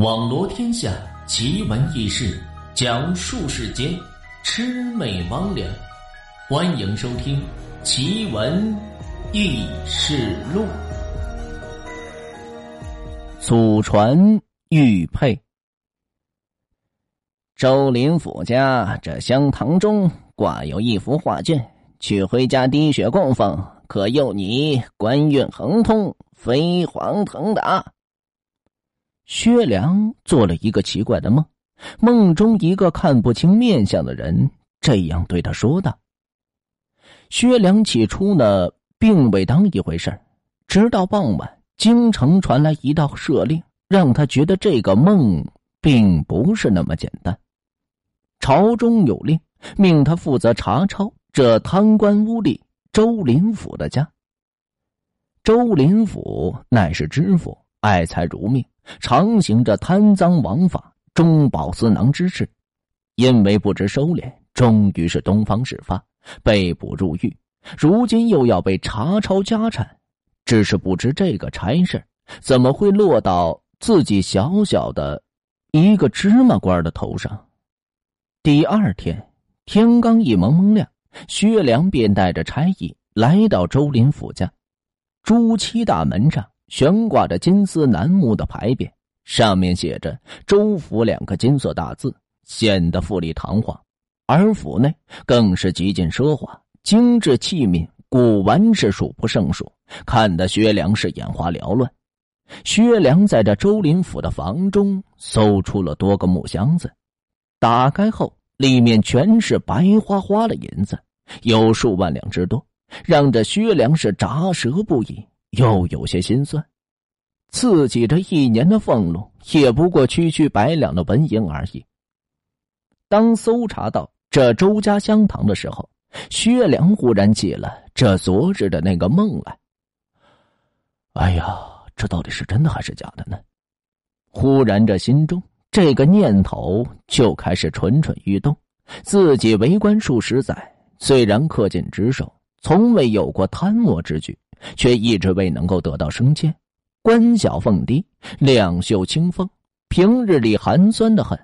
网罗天下奇闻异事，讲述世间魑魅魍魉。欢迎收听《奇闻异事录》。祖传玉佩。周林府家这香堂中挂有一幅画卷，取回家滴血供奉，可佑你官运亨通，飞黄腾达。薛良做了一个奇怪的梦，梦中一个看不清面相的人这样对他说道。薛良起初呢，并未当一回事直到傍晚，京城传来一道赦令，让他觉得这个梦并不是那么简单。朝中有令，命他负责查抄这贪官污吏周林甫的家。周林甫乃是知府，爱财如命。常行着贪赃枉法、中饱私囊之事，因为不知收敛，终于是东窗事发，被捕入狱。如今又要被查抄家产，只是不知这个差事怎么会落到自己小小的一个芝麻官的头上。第二天天刚一蒙蒙亮，薛良便带着差役来到周林府家，朱漆大门上。悬挂着金丝楠木的牌匾，上面写着“周府”两个金色大字，显得富丽堂皇。而府内更是极尽奢华，精致器皿、古玩是数不胜数，看得薛良是眼花缭乱。薛良在这周林府的房中搜出了多个木箱子，打开后里面全是白花花的银子，有数万两之多，让这薛良是咂舌不已。又有些心酸，自己这一年的俸禄也不过区区百两的纹银而已。当搜查到这周家香堂的时候，薛良忽然起了这昨日的那个梦来。哎呀，这到底是真的还是假的呢？忽然，这心中这个念头就开始蠢蠢欲动。自己为官数十载，虽然恪尽职守，从未有过贪墨之举。却一直未能够得到升迁，官小俸低，两袖清风，平日里寒酸的很。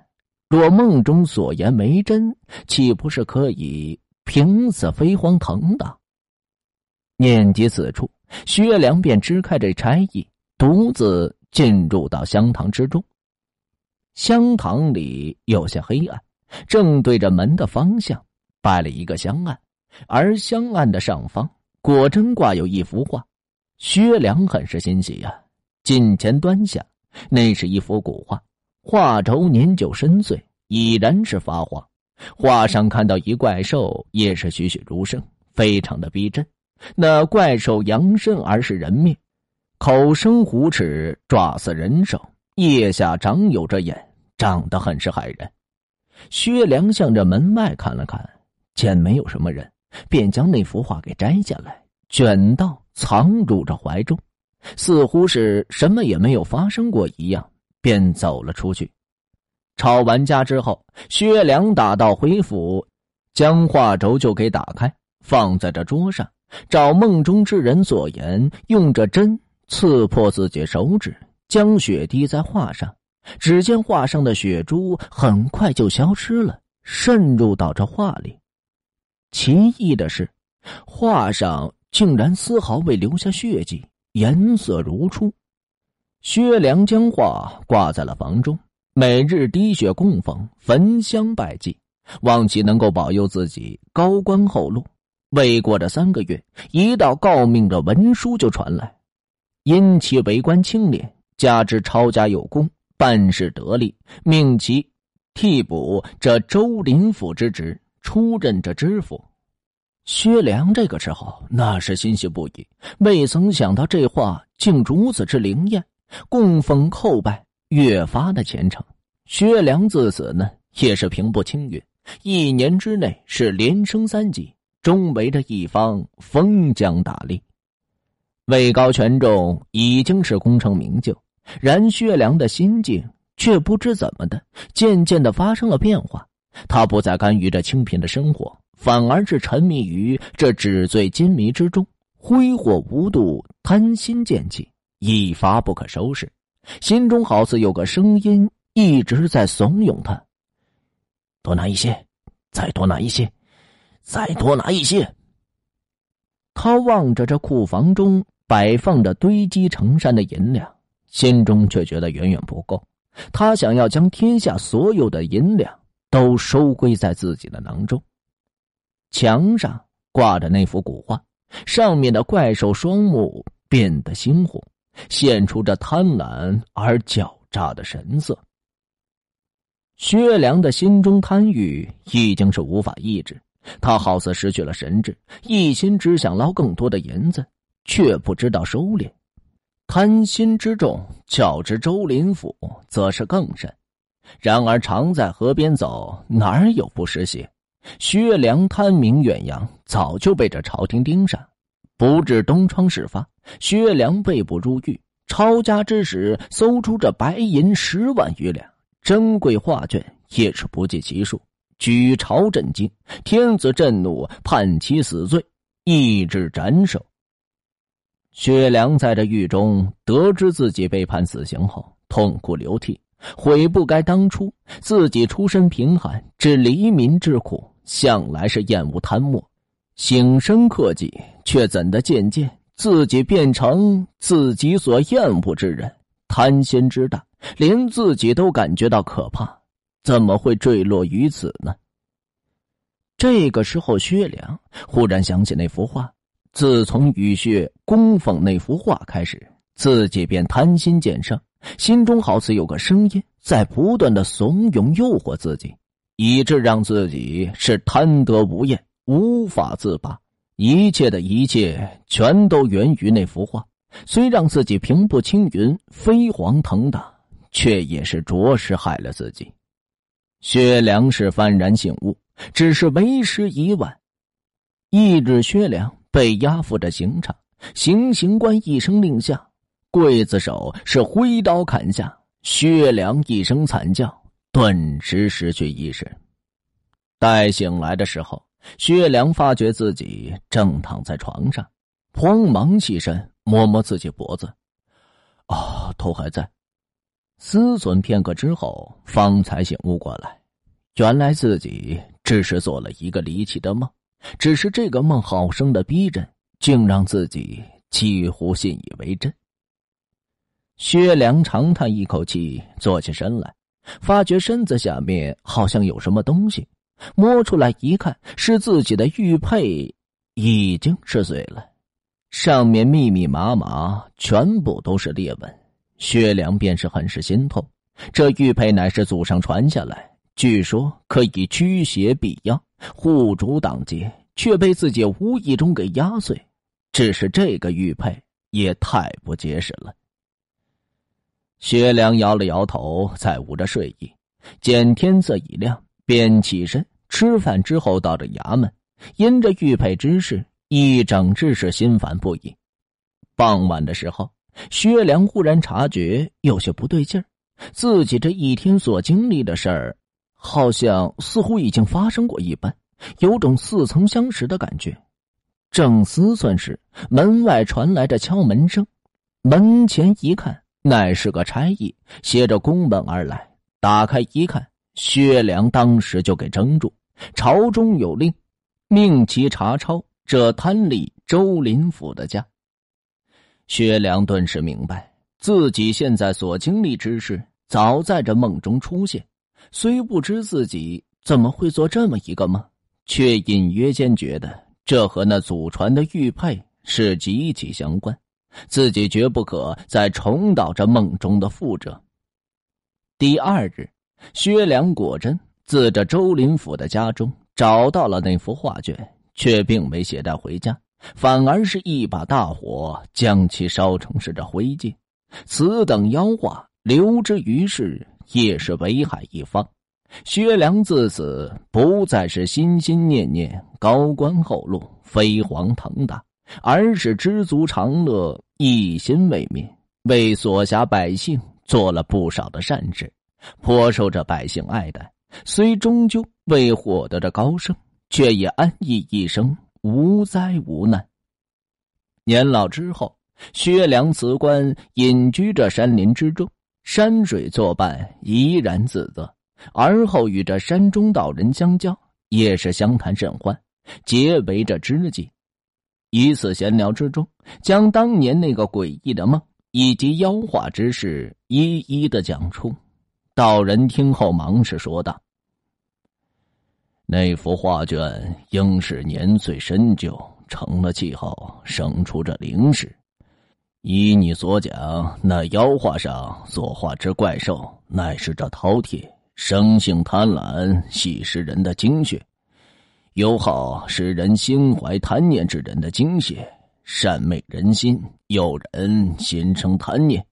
若梦中所言没真，岂不是可以凭此飞黄腾达？念及此处，薛良便支开这差役，独自进入到香堂之中。香堂里有些黑暗，正对着门的方向摆了一个香案，而香案的上方。果真挂有一幅画，薛良很是欣喜呀。近前端详，那是一幅古画，画轴年久深邃，已然是发黄。画上看到一怪兽，也是栩栩如生，非常的逼真。那怪兽扬身而是人面，口生虎齿，爪似人手，腋下长有着眼，长得很是骇人。薛良向着门外看了看，见没有什么人。便将那幅画给摘下来，卷到藏入着怀中，似乎是什么也没有发生过一样，便走了出去。吵完架之后，薛良打道回府，将画轴就给打开，放在这桌上，照梦中之人所言，用着针刺破自己手指，将血滴在画上。只见画上的血珠很快就消失了，渗入到这画里。奇异的是，画上竟然丝毫未留下血迹，颜色如初。薛良将画挂在了房中，每日滴血供奉，焚香拜祭，望其能够保佑自己高官厚禄。未过这三个月，一道诰命的文书就传来，因其为官清廉，加之抄家有功，办事得力，命其替补这周林府之职。出任这知府，薛良这个时候那是欣喜不已，未曾想到这话竟如此之灵验，供奉叩拜越发的虔诚。薛良自此呢也是平步青云，一年之内是连升三级，终为这一方封疆大吏，位高权重，已经是功成名就。然薛良的心境却不知怎么的，渐渐的发生了变化。他不再甘于这清贫的生活，反而是沉迷于这纸醉金迷之中，挥霍无度，贪心渐起，一发不可收拾。心中好似有个声音一直在怂恿他：多拿一些，再多拿一些，再多拿一些。他望着这库房中摆放着堆积成山的银两，心中却觉得远远不够。他想要将天下所有的银两都收归在自己的囊中。墙上挂着那幅古画，上面的怪兽双目变得猩红，现出着贪婪而狡诈的神色。薛良的心中贪欲已经是无法抑制。他好似失去了神智，一心只想捞更多的银子，却不知道收敛。贪心之重，较之周林府，则是更甚。然而常在河边走，哪有不湿鞋？薛良贪名远扬，早就被这朝廷盯上。不至东窗事发，薛良被捕入狱，抄家之时搜出这白银十万余两，珍贵画卷也是不计其数。举朝震惊，天子震怒，判其死罪，一纸斩首。薛良在这狱中得知自己被判死刑后，痛哭流涕，悔不该当初自己出身贫寒，知黎民之苦，向来是厌恶贪墨，省身克己，却怎的渐渐自己变成自己所厌恶之人？贪心之大，连自己都感觉到可怕。怎么会坠落于此呢？这个时候，薛良忽然想起那幅画。自从雨穴供奉那幅画开始，自己便贪心渐盛，心中好似有个声音在不断的怂恿、诱惑自己，以致让自己是贪得无厌，无法自拔。一切的一切，全都源于那幅画。虽让自己平步青云、飞黄腾达，却也是着实害了自己。薛良是幡然醒悟，只是为时已晚。一日，薛良被押赴着刑场，行刑官一声令下，刽子手是挥刀砍下。薛良一声惨叫，顿时失去意识。待醒来的时候，薛良发觉自己正躺在床上，慌忙起身摸摸自己脖子，啊，头还在。思忖片刻之后，方才醒悟过来，原来自己只是做了一个离奇的梦，只是这个梦好生的逼真，竟让自己几乎信以为真。薛良长叹一口气，坐起身来，发觉身子下面好像有什么东西，摸出来一看，是自己的玉佩，已经是碎了，上面密密麻麻，全部都是裂纹。薛良便是很是心痛，这玉佩乃是祖上传下来，据说可以驱邪避妖、护主挡劫，却被自己无意中给压碎。只是这个玉佩也太不结实了。薛良摇了摇头，再捂着睡意，见天色已亮，便起身吃饭之后到这衙门，因着玉佩之事，一整日是心烦不已。傍晚的时候。薛良忽然察觉有些不对劲儿，自己这一天所经历的事儿，好像似乎已经发生过一般，有种似曾相识的感觉。正思忖时，门外传来的敲门声，门前一看，乃是个差役携着公文而来。打开一看，薛良当时就给怔住。朝中有令，命其查抄这贪吏周林甫的家。薛良顿时明白，自己现在所经历之事，早在这梦中出现。虽不知自己怎么会做这么一个梦，却隐约间觉得这和那祖传的玉佩是极其相关。自己绝不可再重蹈这梦中的覆辙。第二日，薛良果真自这周林甫的家中找到了那幅画卷，却并没携带回家。反而是一把大火将其烧成是这灰烬，此等妖化留之于世也是危害一方。薛良自此不再是心心念念高官厚禄、飞黄腾达，而是知足常乐、一心为民，为所辖百姓做了不少的善事，颇受着百姓爱戴。虽终究未获得这高升，却也安逸一生。无灾无难。年老之后，薛良辞官，隐居着山林之中，山水作伴，怡然自得。而后与这山中道人相交，也是相谈甚欢，结为这知己。一次闲聊之中，将当年那个诡异的梦以及妖化之事一一的讲出。道人听后，忙是说道：“那幅画卷应是年岁深旧，成了气候，生出这灵石。依你所讲，那妖画上所画之怪兽，乃是这饕餮。”生性贪婪，吸食人的精血，有好使人心怀贪念之人的精血，善昧人心，诱人心生贪念。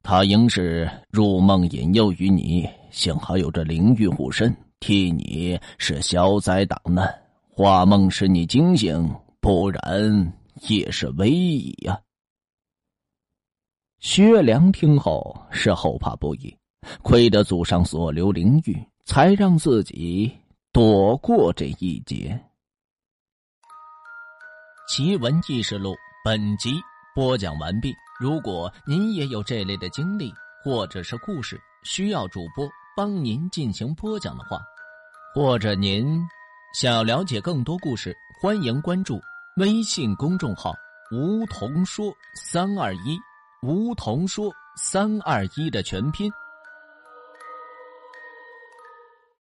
他应是入梦引诱于你，幸好有这灵玉护身，替你是消灾挡难。化梦使你惊醒，不然也是危矣呀。薛良听后是后怕不已。亏得祖上所留灵玉，才让自己躲过这一劫。奇闻异事录本集播讲完毕。如果您也有这类的经历或者是故事，需要主播帮您进行播讲的话，或者您想要了解更多故事，欢迎关注微信公众号“梧桐说三二一”，梧桐说三二一的全拼。